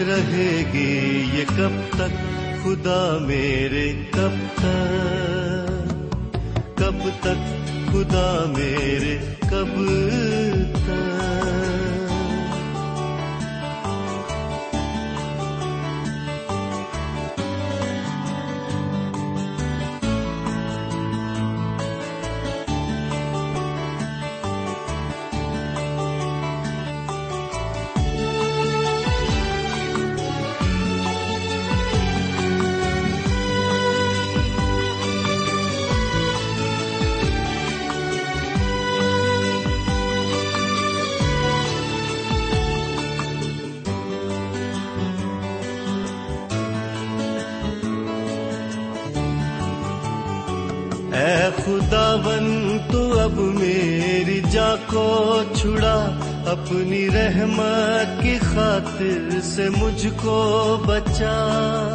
بڑھتی رہے گی یہ کب تک؟ خدا میرے، کب تک؟ کب تک؟ خدا میرے، کب تک؟ اپنی رحمت کی خاطر سے مجھ کو بچا۔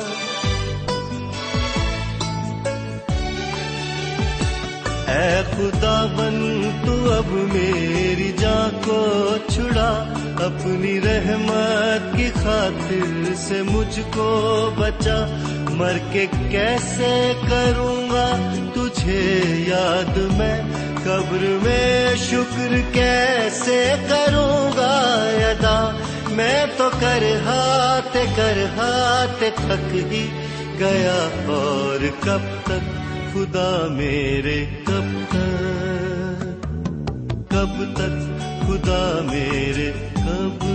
اے خدا بن، تو اب میری جا کو چھڑا۔ اپنی رحمت کی خاطر سے مجھ کو بچا۔ مر کے کیسے کروں گا تجھے یاد میں؟ قبر میں شکر کیسے کروں گا ادا؟ میں تو کر ہاتھ کر ہاتھ تھک ہی گیا اور کب تک؟ خدا میرے، کب تک؟ کب تک؟ خدا میرے، کب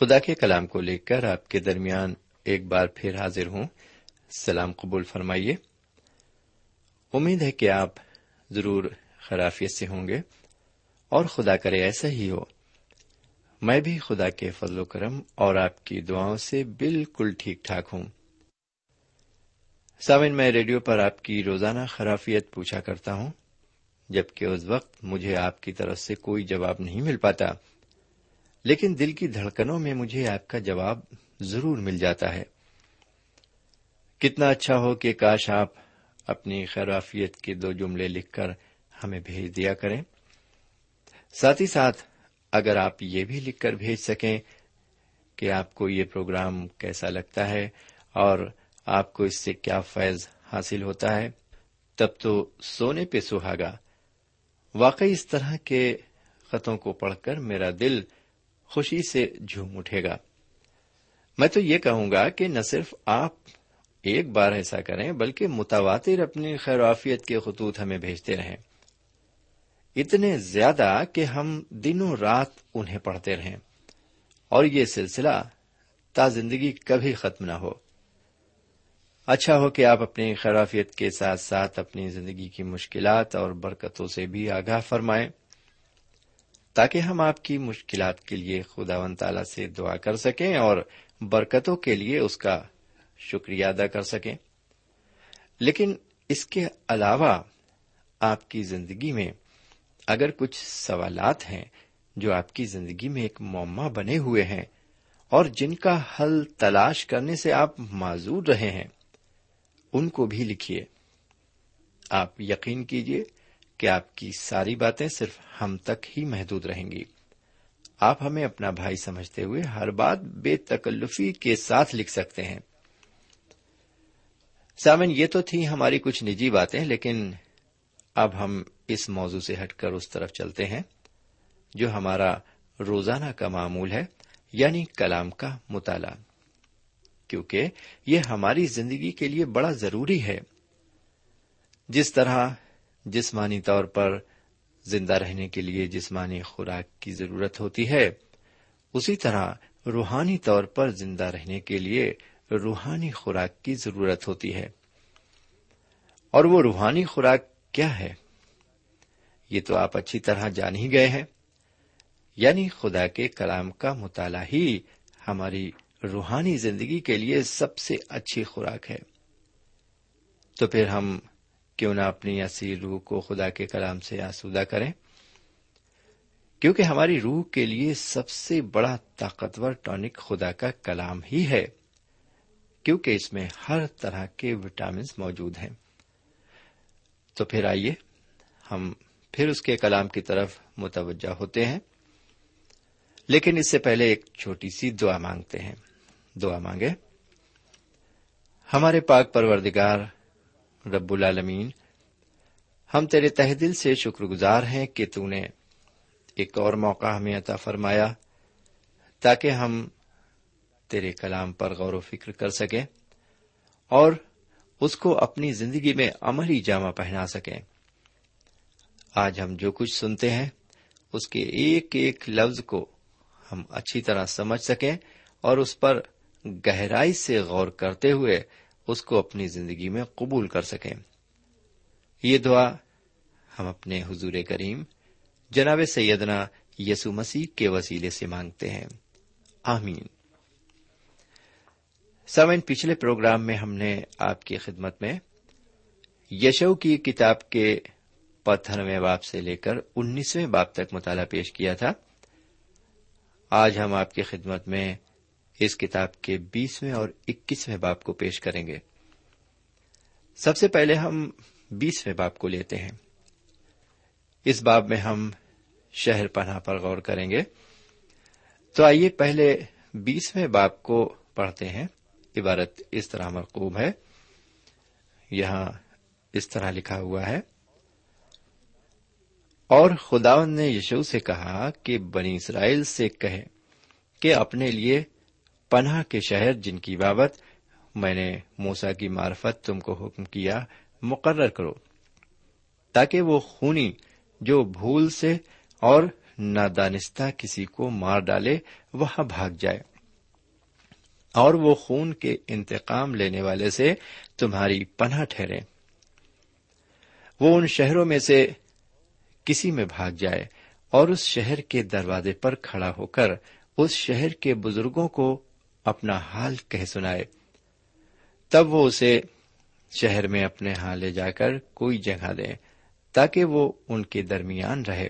خدا کے کلام کو لے کر آپ کے درمیان ایک بار پھر حاضر ہوں۔ سلام قبول فرمائیے۔ امید ہے کہ آپ ضرور خرافیت سے ہوں گے اور خدا کرے ایسا ہی ہو۔ میں بھی خدا کے فضل و کرم اور آپ کی دعاؤں سے بالکل ٹھیک ٹھاک ہوں۔ سامن میں ریڈیو پر آپ کی روزانہ خرافیت پوچھا کرتا ہوں، جبکہ اس وقت مجھے آپ کی طرف سے کوئی جواب نہیں مل پاتا۔ لیکن دل کی دھڑکنوں میں مجھے آپ کا جواب ضرور مل جاتا ہے۔ کتنا اچھا ہو کہ کاش آپ اپنی خرافیت کے دو جملے لکھ کر ہمیں بھیج دیا کریں۔ ساتھ ہی ساتھ اگر آپ یہ بھی لکھ کر بھیج سکیں کہ آپ کو یہ پروگرام کیسا لگتا ہے اور آپ کو اس سے کیا فیض حاصل ہوتا ہے، تب تو سونے پہ سہاگا۔ واقعی اس طرح کے خطوں کو پڑھ کر میرا دل خوشی سے جھوم اٹھے گا۔ میں تو یہ کہوں گا کہ نہ صرف آپ ایک بار ایسا کریں، بلکہ متواتر اپنی خیروافیت کے خطوط ہمیں بھیجتے رہیں۔ اتنے زیادہ کہ ہم دنوں رات انہیں پڑھتے رہیں۔ اور یہ سلسلہ تا زندگی کبھی ختم نہ ہو۔ اچھا ہو کہ آپ اپنی خرافیت کے ساتھ ساتھ اپنی زندگی کی مشکلات اور برکتوں سے بھی آگاہ فرمائیں۔ تاکہ ہم آپ کی مشکلات کے لیے خدا و تعالی سے دعا کر سکیں اور برکتوں کے لیے اس کا شکریہ ادا کر سکیں۔ لیکن اس کے علاوہ آپ کی زندگی میں اگر کچھ سوالات ہیں جو آپ کی زندگی میں ایک معمہ بنے ہوئے ہیں اور جن کا حل تلاش کرنے سے آپ معذور رہے ہیں، ان کو بھی لکھیے۔ آپ یقین کیجیے کہ آپ کی ساری باتیں صرف ہم تک ہی محدود رہیں گی۔ آپ ہمیں اپنا بھائی سمجھتے ہوئے ہر بات بے تکلفی کے ساتھ لکھ سکتے ہیں۔ سامن، یہ تو تھی ہماری کچھ نجی باتیں، لیکن اب ہم اس موضوع سے ہٹ کر اس طرف چلتے ہیں، جو ہمارا روزانہ کا معمول ہے یعنی کلام کا مطالعہ۔ کیونکہ یہ ہماری زندگی کے لیے بڑا ضروری ہے۔ جس طرح جسمانی طور پر زندہ رہنے کے لیے جسمانی خوراک کی ضرورت ہوتی ہے۔ اسی طرح روحانی طور پر زندہ رہنے کے لیے روحانی خوراک کی ضرورت ہوتی ہے۔ اور وہ روحانی خوراک کیا ہے؟ یہ تو آپ اچھی طرح جان ہی گئے ہیں۔ یعنی خدا کے کلام کا مطالعہ ہی ہماری روحانی زندگی کے لیے سب سے اچھی خوراک ہے۔ تو پھر ہم کیوں نہ اپنی اصل روح کو خدا کے کلام سے آسودہ کریں؟ کیونکہ ہماری روح کے لیے سب سے بڑا طاقتور ٹونک خدا کا کلام ہی ہے، کیونکہ اس میں ہر طرح کے وٹامنس موجود ہیں۔ تو پھر آئیے، ہم پھر اس کے کلام کی طرف متوجہ ہوتے ہیں۔ لیکن اس سے پہلے ایک چھوٹی سی دعا مانگتے ہیں۔ دعا مانگے ہمارے پاک پروردگار رب العالمین، ہم تیرے تہ دل سے شکر گزار ہیں کہ تو نے ایک اور موقع ہمیں عطا فرمایا تاکہ ہم تیرے کلام پر غور و فکر کر سکیں اور اس کو اپنی زندگی میں عملی جامہ پہنا سکیں۔ آج ہم جو کچھ سنتے ہیں، اس کے ایک ایک لفظ کو ہم اچھی طرح سمجھ سکیں اور اس پر گہرائی سے غور کرتے ہوئے اس کو اپنی زندگی میں قبول کر سکیں۔ یہ دعا ہم اپنے حضور کریم جناب سیدنا یسو مسیح کے وسیلے سے مانگتے ہیں۔ آمین۔ سمن پچھلے پروگرام میں ہم نے آپ کی خدمت میں یشو کی کتاب کے پتھرویں باپ سے لے کر انیسویں باپ تک مطالعہ پیش کیا تھا۔ آج ہم آپ کی خدمت میں اس کتاب کے بیسویں اور اکیسویں باپ کو پیش کریں گے۔ سب سے پہلے ہم بیسویں باپ کو لیتے ہیں۔ اس باب میں ہم شہر پناہ پر غور کریں گے۔ تو آئیے پہلے بیسویں باپ کو پڑھتے ہیں۔ عبارت اس طرح مرقوب ہے۔ یہاں اس طرح لکھا ہوا ہے۔ اور خداون نے یشو سے کہا کہ بنی اسرائیل سے کہے کہ اپنے لیے پناہ کے شہر جن کی بابت میں نے موسا کی معرفت تم کو حکم کیا، مقرر کرو، تاکہ وہ خونی جو بھول سے اور نادانستہ کسی کو مار ڈالے، وہاں بھاگ جائے۔ اور وہ خون کے انتقام لینے والے سے تمہاری پناہ ٹھہرے۔ وہ ان شہروں میں سے کسی میں بھاگ جائے اور اس شہر کے دروازے پر کھڑا ہو کر اس شہر کے بزرگوں کو اپنا حال کہہ سنائے۔ تب وہ اسے شہر میں اپنے ہاں لے جا کر کوئی جگہ دے تاکہ وہ ان کے درمیان رہے۔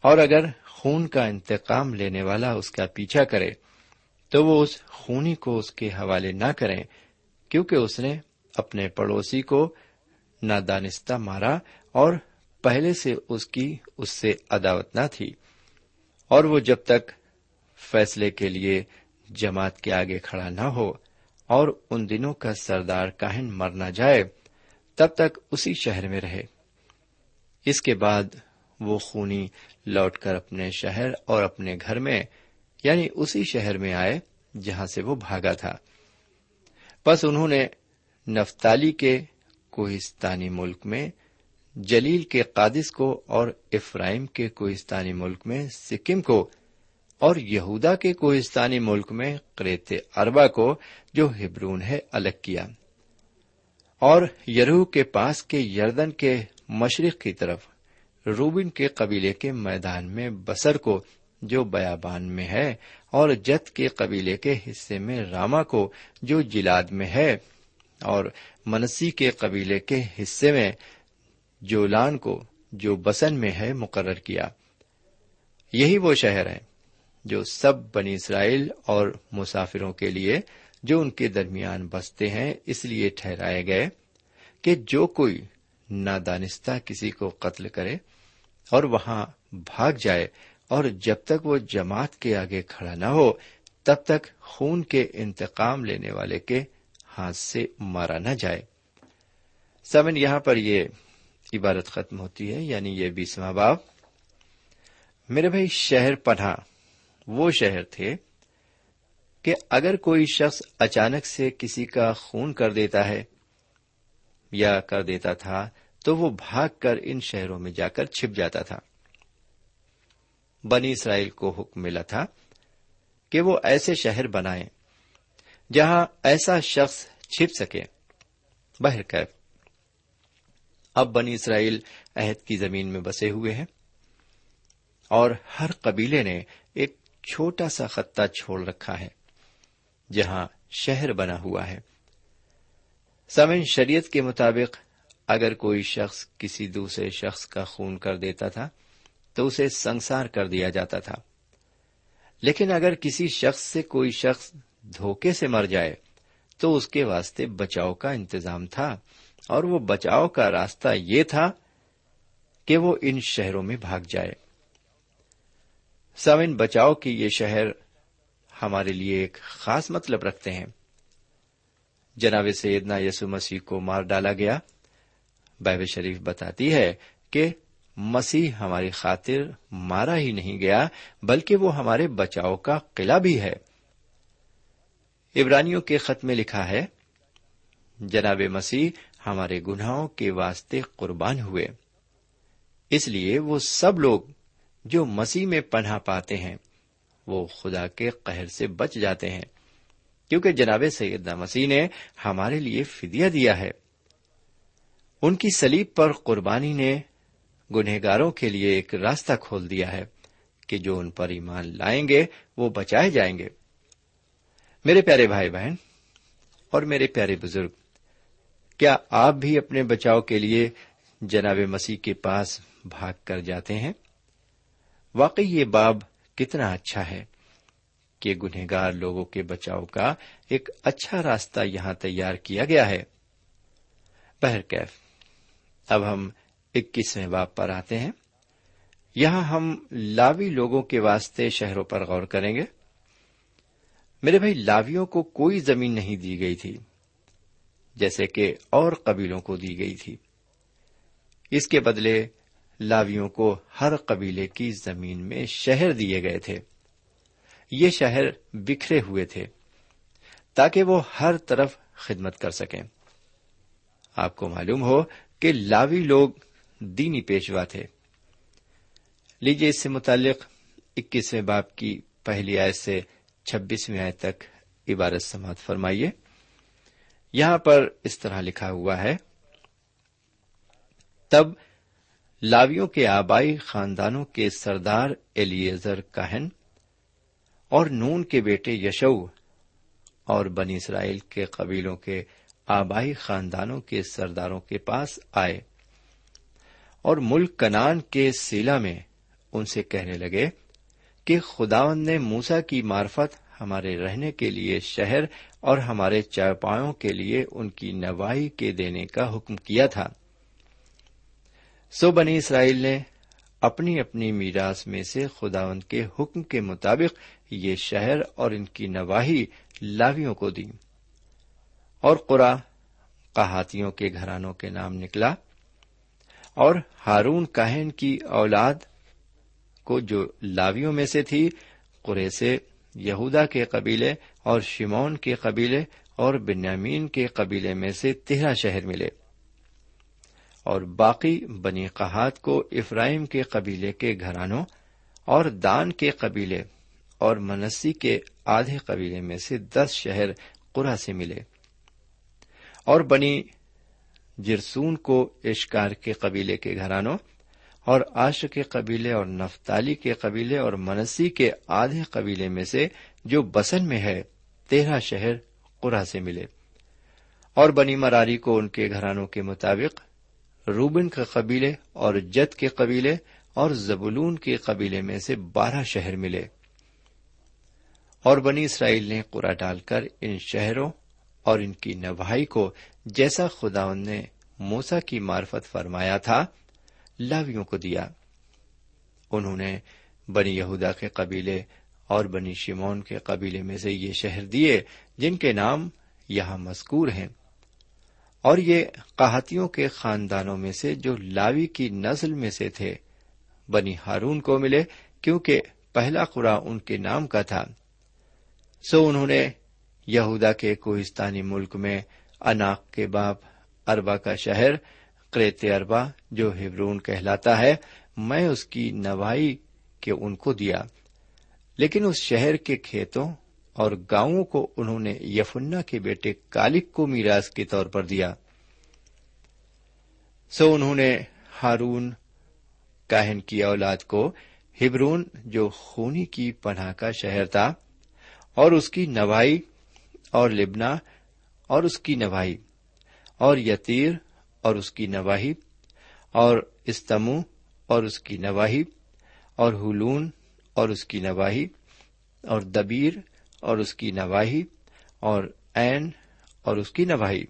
اور اگر خون کا انتقام لینے والا اس کا پیچھا کرے، تو وہ اس خونی کو اس کے حوالے نہ کریں، کیونکہ اس نے اپنے پڑوسی کو نادانستہ مارا اور پہلے سے اس کی اس سے عداوت نہ تھی۔ اور وہ جب تک فیصلے کے لیے جماعت کے آگے کھڑا نہ ہو اور ان دنوں کا سردار کاہن مر نہ جائے، تب تک اسی شہر میں رہے۔ اس کے بعد وہ خونی لوٹ کر اپنے شہر اور اپنے گھر میں یعنی اسی شہر میں آئے جہاں سے وہ بھاگا تھا۔ بس انہوں نے نفتالی کے کوہستانی ملک میں، جلیل کے قادس کو اور افرائم کے کوہستانی ملک میں، سکم کو اور یہودا کے کوہستانی ملک میں کریت اربا کو جو ہبرون ہے الگ کیا۔ اور یرو کے پاس کے یردن کے مشرق کی طرف روبن کے قبیلے کے میدان میں بسر کو جو بیابان میں ہے، اور جت کے قبیلے کے حصے میں راما کو جو جلاد میں ہے، اور منسی کے قبیلے کے حصے میں جولان کو جو بسن میں ہے مقرر کیا۔ یہی وہ شہر ہے۔ جو سب بنی اسرائیل اور مسافروں کے لیے جو ان کے درمیان بستے ہیں، اس لیے ٹھہرائے گئے کہ جو کوئی نادانستہ کسی کو قتل کرے اور وہاں بھاگ جائے اور جب تک وہ جماعت کے آگے کھڑا نہ ہو، تب تک خون کے انتقام لینے والے کے ہاتھ سے مارا نہ جائے۔ سمن یہاں پر یہ عبارت ختم ہوتی ہے یعنی یہ بیسواں باب۔ میرے بھائی، شہر پناہ۔ وہ شہر تھے کہ اگر کوئی شخص اچانک سے کسی کا خون کر دیتا ہے یا کر دیتا تھا تو وہ بھاگ کر ان شہروں میں جا کر چھپ جاتا تھا۔ بنی اسرائیل کو حکم ملا تھا کہ وہ ایسے شہر بنائیں جہاں ایسا شخص چھپ سکے۔ بہرکیف اب بنی اسرائیل عہد کی زمین میں بسے ہوئے ہیں اور ہر قبیلے نے چھوٹا سا خطہ چھوڑ رکھا ہے، جہاں شہر بنا ہوا ہے۔ سمن شریعت کے مطابق اگر کوئی شخص کسی دوسرے شخص کا خون کر دیتا تھا، تو اسے سنسار کر دیا جاتا تھا۔ لیکن اگر کسی شخص سے کوئی شخص دھوکے سے مر جائے، تو اس کے واسطے بچاؤ کا انتظام تھا۔ اور وہ بچاؤ کا راستہ یہ تھا کہ وہ ان شہروں میں بھاگ جائے۔ سمن بچاؤ کی یہ شہر ہمارے لیے ایک خاص مطلب رکھتے ہیں۔ جناب سیدنا یسو مسیح کو مار ڈالا گیا۔ بائب شریف بتاتی ہے کہ مسیح ہماری خاطر مارا ہی نہیں گیا، بلکہ وہ ہمارے بچاؤ کا قلعہ بھی ہے۔ ابرانیوں کے خط میں لکھا ہے، جناب مسیح ہمارے گناہوں کے واسطے قربان ہوئے۔ اس لیے وہ سب لوگ جو مسیح میں پناہ پاتے ہیں، وہ خدا کے قہر سے بچ جاتے ہیں۔ کیونکہ جناب سیدنا مسیح نے ہمارے لیے فدیہ دیا ہے۔ ان کی سلیب پر قربانی نے گنہگاروں کے لیے ایک راستہ کھول دیا ہے کہ جو ان پر ایمان لائیں گے، وہ بچائے جائیں گے۔ میرے پیارے بھائی بہن اور میرے پیارے بزرگ، کیا آپ بھی اپنے بچاؤ کے لیے جناب مسیح کے پاس بھاگ کر جاتے ہیں؟ واقعی یہ باب کتنا اچھا ہے کہ گنہگار لوگوں کے بچاؤ کا ایک اچھا راستہ یہاں تیار کیا گیا ہے۔ بہرکیف اب ہم اکیسویں باپ پر آتے ہیں۔ یہاں ہم لاوی لوگوں کے واسطے شہروں پر غور کریں گے۔ میرے بھائی، لاویوں کو کوئی زمین نہیں دی گئی تھی، جیسے کہ اور قبیلوں کو دی گئی تھی۔ اس کے بدلے لاویوں کو ہر قبیلے کی زمین میں شہر دیے گئے تھے۔ یہ شہر بکھرے ہوئے تھے تاکہ وہ ہر طرف خدمت کر سکیں۔ آپ کو معلوم ہو کہ لاوی لوگ دینی پیشوا تھے۔ لیجیے اس سے متعلق اکیسویں باپ کی پہلی آیت سے چھبیسویں آیت تک عبارت سماعت فرمائیے۔ یہاں پر اس طرح لکھا ہوا ہے، تب لاویوں کے آبائی خاندانوں کے سردار ایلیزر کہن اور نون کے بیٹے یشو اور بنی اسرائیل کے قبیلوں کے آبائی خاندانوں کے سرداروں کے پاس آئے اور ملک کنان کے سیلا میں ان سے کہنے لگے کہ خداون نے موسا کی مارفت ہمارے رہنے کے لیے شہر اور ہمارے چوپاوں کے لیے ان کی نوائی کے دینے کا حکم کیا تھا۔ سو بنی اسرائیل نے اپنی اپنی میراث میں سے خداون کے حکم کے مطابق یہ شہر اور ان کی نواحی لاویوں کو دی اور قرا کہاتیوں کے گھرانوں کے نام نکلا اور ہارون کاہن کی اولاد کو جو لاویوں میں سے تھی قرے سے یہودا کے قبیلے اور شمون کے قبیلے اور بنیامین کے قبیلے میں سے تیرہ شہر ملے۔ اور باقی بنی قحات کو افرائم کے قبیلے کے گھرانوں اور دان کے قبیلے اور منسی کے آدھے قبیلے میں سے دس شہر قرا سے ملے۔ اور بنی جرسون کو اشکار کے قبیلے کے گھرانوں اور آش کے قبیلے اور نفتالی کے قبیلے اور منسی کے آدھے قبیلے میں سے جو بسن میں ہے، تیرہ شہر قرا سے ملے۔ اور بنی مراری کو ان کے گھرانوں کے مطابق روبن کے قبیلے اور جت کے قبیلے اور زبلون کے قبیلے میں سے بارہ شہر ملے۔ اور بنی اسرائیل نے قرا ڈال کر ان شہروں اور ان کی نوائی کو جیسا خدا نے موسا کی مارفت فرمایا تھا، لاویوں کو دیا۔ انہوں نے بنی یہودا کے قبیلے اور بنی شمون کے قبیلے میں سے یہ شہر دیے، جن کے نام یہاں مذکور ہیں۔ اور یہ قحتیوں کے خاندانوں میں سے جو لاوی کی نسل میں سے تھے، بنی ہارون کو ملے کیونکہ پہلا قرا ان کے نام کا تھا۔ سو انہوں نے یہودا کے کوہستانی ملک میں اناق کے باپ اربا کا شہر کریت اربا جو ہبرون کہلاتا ہے، میں اس کی نوائی کے ان کو دیا۔ لیکن اس شہر کے کھیتوں اور گاؤں کو انہوں نے یفنا کے بیٹے کالک کو میراث کے طور پر دیا۔ سو انہوں نے ہارون کاہن کی اولاد کو ہبرون، جو خونی کی پناہ کا شہر تھا، اور اس کی نوائی اور لبنا اور اس کی نوائی اور یتیر اور اس کی نواحی اور استمو اور اس کی نواحی اور ہلون اور اس کی نواحی اور دبیر اور اس کی نواحی اور این اور اس کی نواحی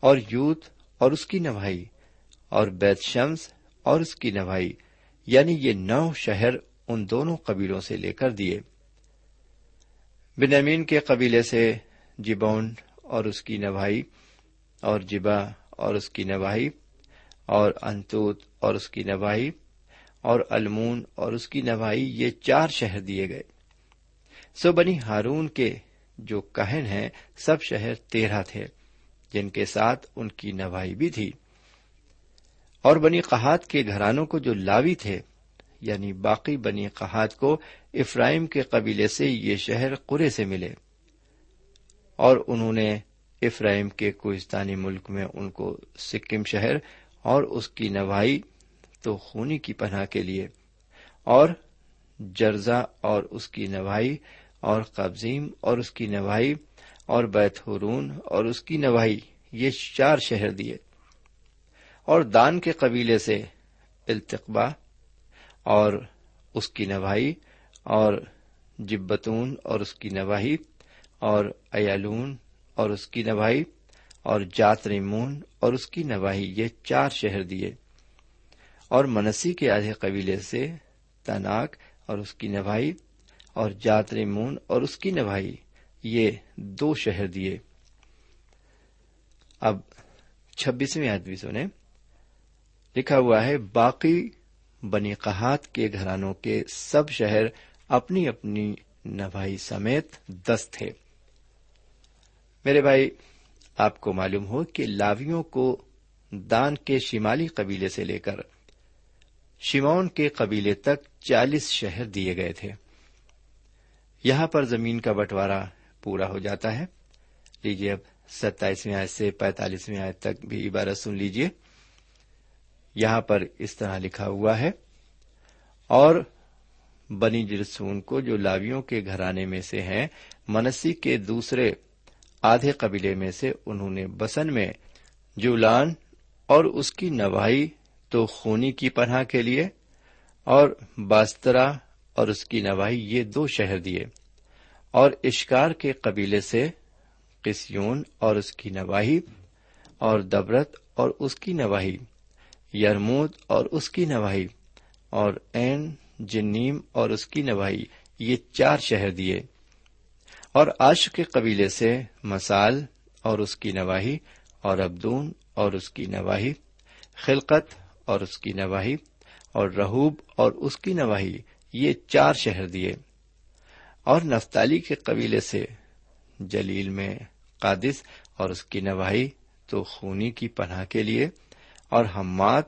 اور یوت، اور اس کی نواحی اور بیت شمس، اور اس کی نواحی یعنی یہ نو شہر ان دونوں قبیلوں سے لے کر دیے۔ بنیامین کے قبیلے سے جبون اور اس کی نواحی اور جبا اور اس کی نواحی اور انتوت اور اس کی نواحی اور المون اور اس کی نواحی یہ چار شہر دیے گئے۔ سو بنی ہارون کے جو کہن ہیں، سب شہر تیرہ تھے، جن کے ساتھ ان کی نواحی بھی تھی۔ اور بنی قحات کے گھرانوں کو جو لاوی تھے یعنی باقی بنی قحات کو افرائم کے قبیلے سے یہ شہر قرے سے ملے۔ اور انہوں نے افرائم کے کوہستانی ملک میں ان کو سکم شہر اور اس کی نوائی تو خونی کی پناہ کے لیے، اور جرزا اور اس کی نوائی اور قبضیم اور اس کی نوائی اور بیت ہرون اور اس کی نوائی یہ چار شہر دیے۔ اور دان کے قبیلے سے التقبہ اور اس کی نوائی اور جبتون اور اس کی نواحی اور ایالون اور اس کی نواحی اور جات ریمون اور اس کی نواحی، یہ چار شہر دیے۔ اور منسی کے آدھے قبیلے سے تناک اور اس کی نواحی اور جات ریمون اور اس کی نواحی یہ دو شہر دیے۔ اب چھبیسویں آدمی سنیں۔ لکھا ہوا ہے، باقی بنی قحات کے گھرانوں کے سب شہر اپنی اپنی نوائی سمیت دس تھے۔ میرے بھائی، آپ کو معلوم ہو کہ لاویوں کو دان کے شمالی قبیلے سے لے کر شمون کے قبیلے تک چالیس شہر دیے گئے تھے۔ یہاں پر زمین کا بٹوارا پورا ہو جاتا ہے۔ لیجیے اب ستائیسویں آیت سے پینتالیسویں آیت تک بھی عبارت سن لیجیے۔ یہاں پر اس طرح لکھا ہوا ہے، اور بنی جرسون کو جو لاویوں کے گھرانے میں سے ہیں، منسی کے دوسرے آدھے قبیلے میں سے انہوں نے بسن میں جولان اور اس کی نوائی تو خونی کی پناہ کے لیے اور باسترا اور اس کی نوائی یہ دو شہر دیے۔ اور اشکار کے قبیلے سے قسیون اور اس کی نواحی، اور دبرت اور اس کی نواحی، یرمود اور اس کی نواحی، اور این جنیم اور اس کی نواحی، یہ چار شہر دیے۔ اور آش کے قبیلے سے مسال اور اس کی نواحی، اور ابدون اور اس کی نواحی، خلقت اور اس کی نواحی، اور رہوب اور اس کی نواحی یہ چار شہر دیے اور نفتالی کے قبیلے سے جلیل میں قادس اور اس کی نواحی تو خونی کی پناہ کے لیے اور حمات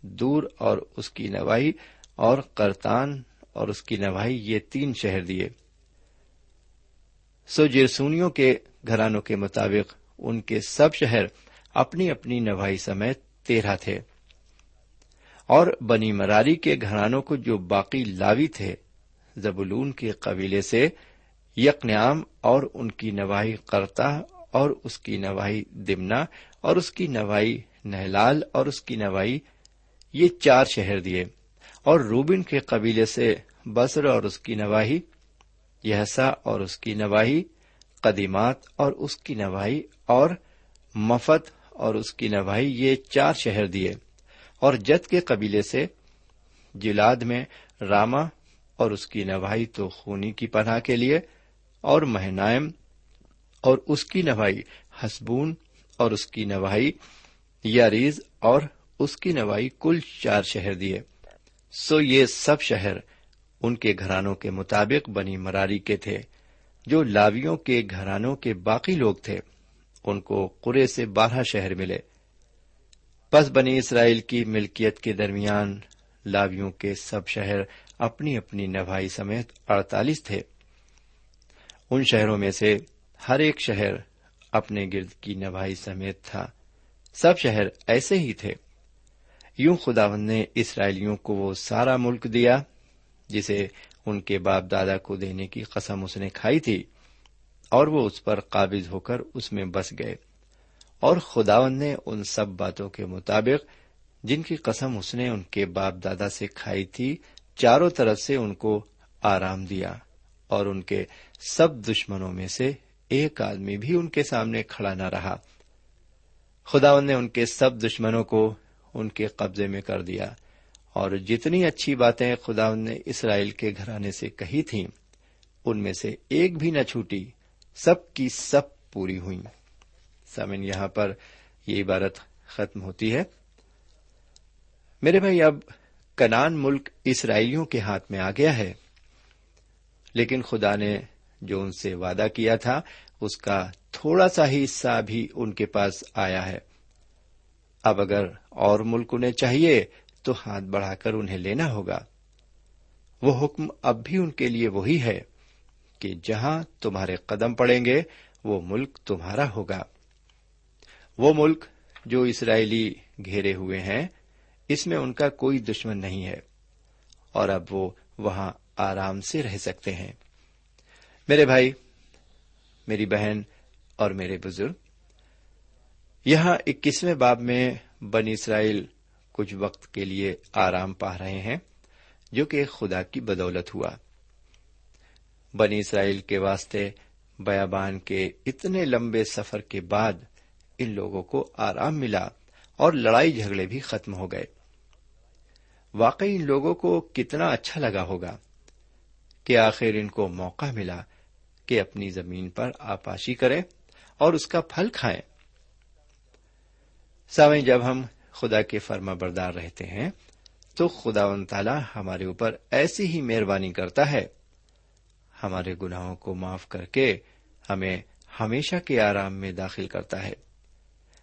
دور اور اس کی نواحی اور کرتان اور اس کی نواحی یہ تین شہر دیے۔ سو جرسونیوں کے گھرانوں کے مطابق ان کے سب شہر اپنی اپنی نواحی سمیت تیرہ تھے۔ اور بنی مراری کے گھرانوں کو جو باقی لاوی تھے زبولون کے قبیلے سے یقنیام اور ان کی نواحی کرتا اور اس کی نواحی دمنا اور اس کی نواحی نہلال اور اس کی نواحی یہ چار شہر دیے۔ اور روبن کے قبیلے سے بسر اور اس کی نواحی یحسا اور اس کی نواحی، قدیمات اور اس کی نواحی اور مفت اور اس کی نواحی یہ چار شہر دیے۔ اور جت کے قبیلے سے جلاد میں راما اور اس کی نواحی تو خونی کی پناہ کے لیے اور مہنائم اور اس کی نواحی حسبون اور اس کی نواحی یاریز اور اس کی نواحی کل چار شہر دیے۔ سو یہ سب شہر ان کے گھرانوں کے مطابق بنی مراری کے تھے، جو لاویوں کے گھرانوں کے باقی لوگ تھے۔ ان کو قرے سے بارہ شہر ملے۔ پس بنی اسرائیل کی ملکیت کے درمیان لاویوں کے سب شہر اپنی اپنی نوائی سمیت اڑتالیس تھے۔ ان شہروں میں سے ہر ایک شہر اپنے گرد کی نوائی سمیت تھا۔ سب شہر ایسے ہی تھے۔ یوں خداون نے اسرائیلیوں کو وہ سارا ملک دیا جسے ان کے باپ دادا کو دینے کی قسم اس نے کھائی تھی اور وہ اس پر قابض ہو کر اس میں بس گئے۔ اور خداون نے ان سب باتوں کے مطابق جن کی قسم اس نے ان کے باپ دادا سے کھائی تھی، چاروں طرف سے ان کو آرام دیا اور ان کے سب دشمنوں میں سے ایک آدمی بھی ان کے سامنے کھڑا نہ رہا۔ خداون نے ان کے سب دشمنوں کو ان کے قبضے میں کر دیا اور جتنی اچھی باتیں خدا نے اسرائیل کے گھرانے سے کہی تھیں، ان میں سے ایک بھی نہ چھوٹی، سب کی سب پوری ہوئی سمن یہاں پر یہ عبارت ختم ہوتی ہے۔ میرے بھائی، اب کنان ملک اسرائیلیوں کے ہاتھ میں آ گیا ہے، لیکن خدا نے جو ان سے وعدہ کیا تھا، اس کا تھوڑا سا ہی حصہ بھی ان کے پاس آیا ہے۔ اب اگر اور ملک انہیں چاہیے، تو ہاتھ بڑھا کر انہیں لینا ہوگا۔ وہ حکم اب بھی ان کے لیے وہی ہے کہ جہاں تمہارے قدم پڑیں گے، وہ ملک تمہارا ہوگا۔ وہ ملک جو اسرائیلی گھیرے ہوئے ہیں، اس میں ان کا کوئی دشمن نہیں ہے، اور اب وہ وہاں آرام سے رہ سکتے ہیں۔ میرے بھائی، میری بہن اور میرے بزرگ، یہاں اکیسویں باب میں بن اسرائیل کچھ وقت کے لیے آرام پا رہے ہیں، جو کہ خدا کی بدولت ہوا۔ بنی اسرائیل کے واسطے بیابان کے اتنے لمبے سفر کے بعد ان لوگوں کو آرام ملا اور لڑائی جھگڑے بھی ختم ہو گئے۔ واقعی ان لوگوں کو کتنا اچھا لگا ہوگا کہ آخر ان کو موقع ملا کہ اپنی زمین پر آپاشی کریں اور اس کا پھل کھائیں۔ سوئیں جب ہم خدا کے فرما بردار رہتے ہیں، تو خدا و تعالی ہمارے اوپر ایسی ہی مہربانی کرتا ہے۔ ہمارے گناہوں کو معاف کر کے ہمیں ہمیشہ کے آرام میں داخل کرتا ہے۔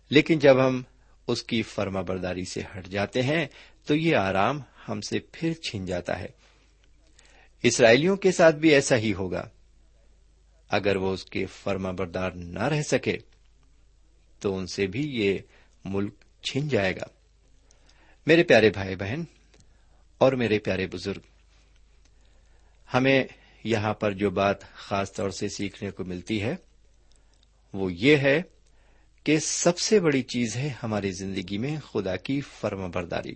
لیکن جب ہم اس کی فرما برداری سے ہٹ جاتے ہیں تو یہ آرام ہم سے پھر چھن جاتا ہے۔ اسرائیلیوں کے ساتھ بھی ایسا ہی ہوگا۔ اگر وہ اس کے فرما بردار نہ رہ سکے تو ان سے بھی یہ ملک چھن جائے گا۔ میرے پیارے بھائی بہن اور میرے پیارے بزرگ، ہمیں یہاں پر جو بات خاص طور سے سیکھنے کو ملتی ہے وہ یہ ہے کہ سب سے بڑی چیز ہے ہماری زندگی میں خدا کی فرم برداری۔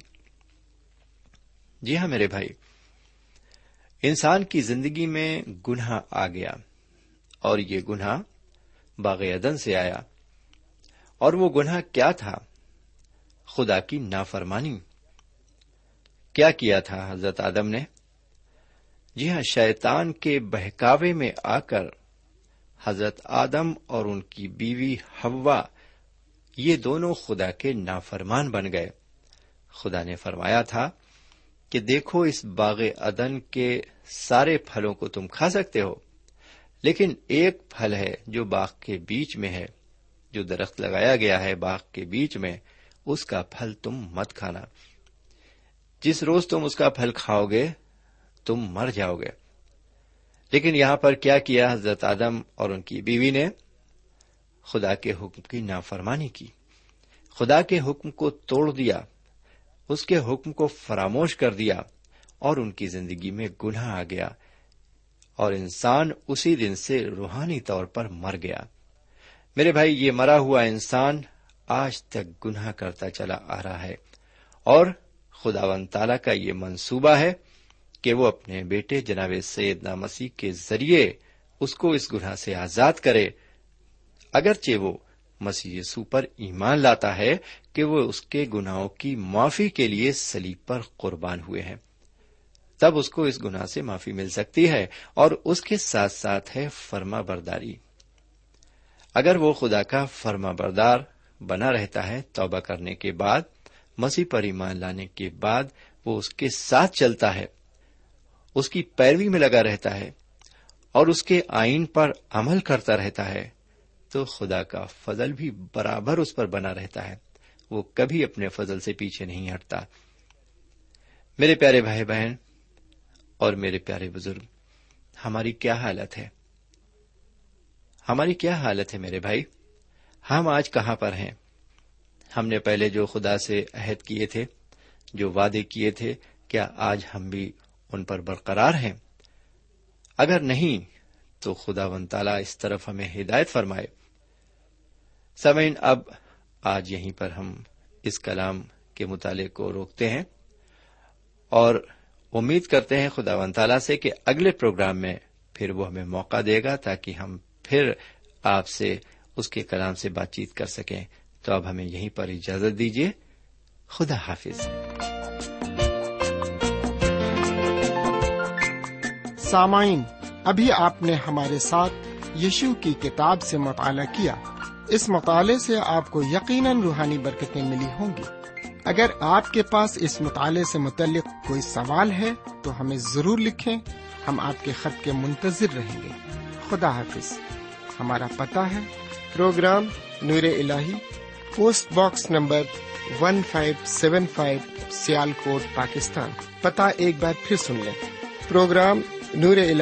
جی ہاں میرے بھائی، انسان کی زندگی میں گناہ آ گیا اور یہ گناہ باغ ادن سے آیا۔ اور وہ گناہ کیا تھا؟ خدا کی نافرمانی۔ کیا کیا تھا حضرت آدم نے؟ جی ہاں شیطان کے بہکاوے میں آ کر حضرت آدم اور ان کی بیوی ہوا یہ دونوں خدا کے نافرمان بن گئے۔ خدا نے فرمایا تھا کہ دیکھو اس باغ ادن کے سارے پھلوں کو تم کھا سکتے ہو، لیکن ایک پھل ہے جو باغ کے بیچ میں ہے، جو درخت لگایا گیا ہے باغ کے بیچ میں، اس کا پھل تم مت کھانا۔ جس روز تم اس کا پھل کھاؤ گے، تم مر جاؤ گے۔ لیکن یہاں پر کیا کیا حضرت آدم اور ان کی بیوی نے؟ خدا کے حکم کی نافرمانی کی۔ خدا کے حکم کو توڑ دیا، اس کے حکم کو فراموش کر دیا اور ان کی زندگی میں گناہ آ گیا اور انسان اسی دن سے روحانی طور پر مر گیا۔ میرے بھائی، یہ مرا ہوا انسان آج تک گناہ کرتا چلا آ رہا ہے اور خدا ون تالا کا یہ منصوبہ ہے کہ وہ اپنے بیٹے جناب سید مسیح کے ذریعے اس کو اس گناہ سے آزاد کرے اگرچہ وہ مسیح یسو پر ایمان لاتا ہے کہ وہ اس کے گناہوں کی معافی کے لیے سلیب پر قربان ہوئے ہیں۔ تب اس کو اس گناہ سے معافی مل سکتی ہے اور اس کے ساتھ ساتھ ہے فرما برداری۔ اگر وہ خدا کا فرما بردار بنا رہتا ہے توبہ کرنے کے بعد، مسیح پر ایمان لانے کے بعد وہ اس کے ساتھ چلتا ہے، اس کی پیروی میں لگا رہتا ہے اور اس کے آئین پر عمل کرتا رہتا ہے۔ تو خدا کا فضل بھی برابر اس پر بنا رہتا ہے۔ وہ کبھی اپنے فضل سے پیچھے نہیں ہٹتا۔ میرے پیارے بھائی بہن اور میرے پیارے بزرگ، ہماری کیا حالت ہے؟ ہماری کیا حالت ہے میرے بھائی؟ ہم آج کہاں پر ہیں؟ ہم نے پہلے جو خدا سے عہد کیے تھے، جو وعدے کیے تھے، کیا آج ہم بھی ان پر برقرار ہیں؟ اگر نہیں، تو خدا ون تالا اس طرف ہمیں ہدایت فرمائے۔ سمعین، اب آج یہیں پر ہم اس کلام کے مطالعے کو روکتے ہیں اور امید کرتے ہیں خدا ون تالا سے کہ اگلے پروگرام میں پھر وہ ہمیں موقع دے گا تاکہ ہم پھر آپ سے اس کے کلام سے بات چیت کر سکیں۔ تو اب ہمیں یہیں پر اجازت دیجیے خدا حافظ۔ سامعین، ابھی آپ نے ہمارے ساتھ یشو کی کتاب سے مطالعہ کیا۔ اس مطالعے سے آپ کو یقیناً روحانی برکتیں ملی ہوں گی۔ اگر آپ کے پاس اس مطالعے سے متعلق کوئی سوال ہے، تو ہمیں ضرور لکھیں۔ ہم آپ کے خط کے منتظر رہیں گے۔ خدا حافظ۔ ہمارا پتہ ہے۔ Program Noor al post box number one five seven five Sialkot, Pakistan. پتا ایک بار پھر سن لیں۔ پروگرام نور ال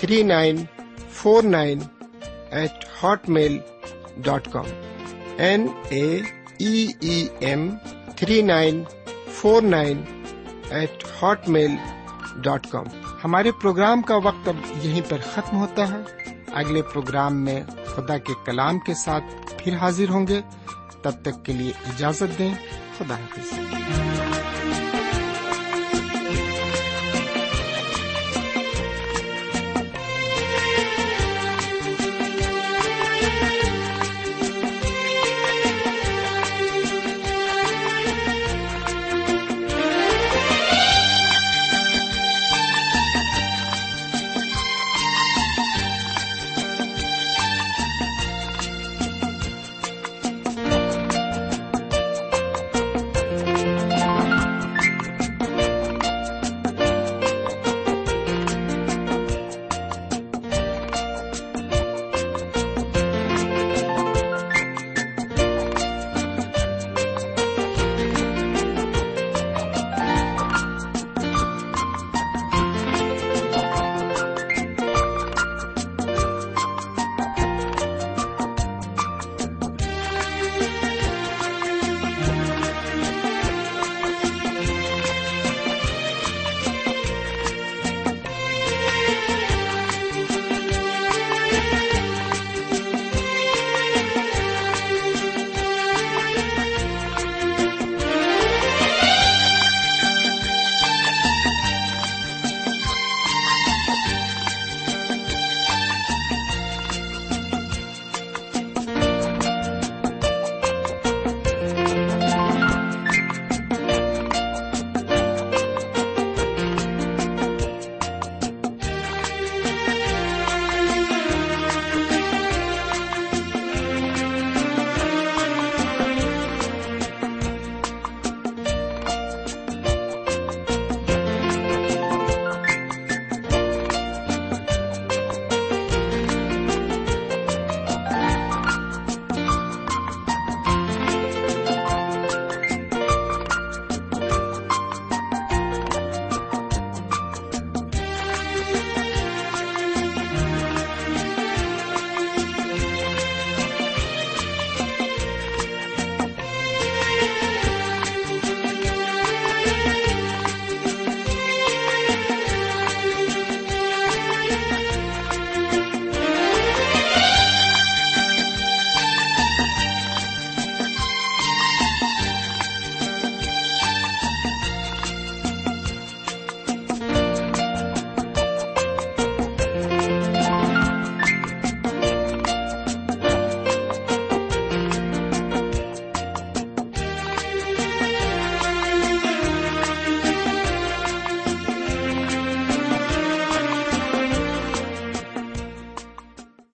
three nine four nine eight hotmail dot com N A M three nine four nine eight hotmail dot com ہمارے program کا وقت اب یہیں پر ختم ہوتا ہے۔ اگلے پروگرام میں خدا کے کلام کے ساتھ پھر حاضر ہوں گے۔ تب تک کے لیے اجازت دیں۔ خدا حافظ۔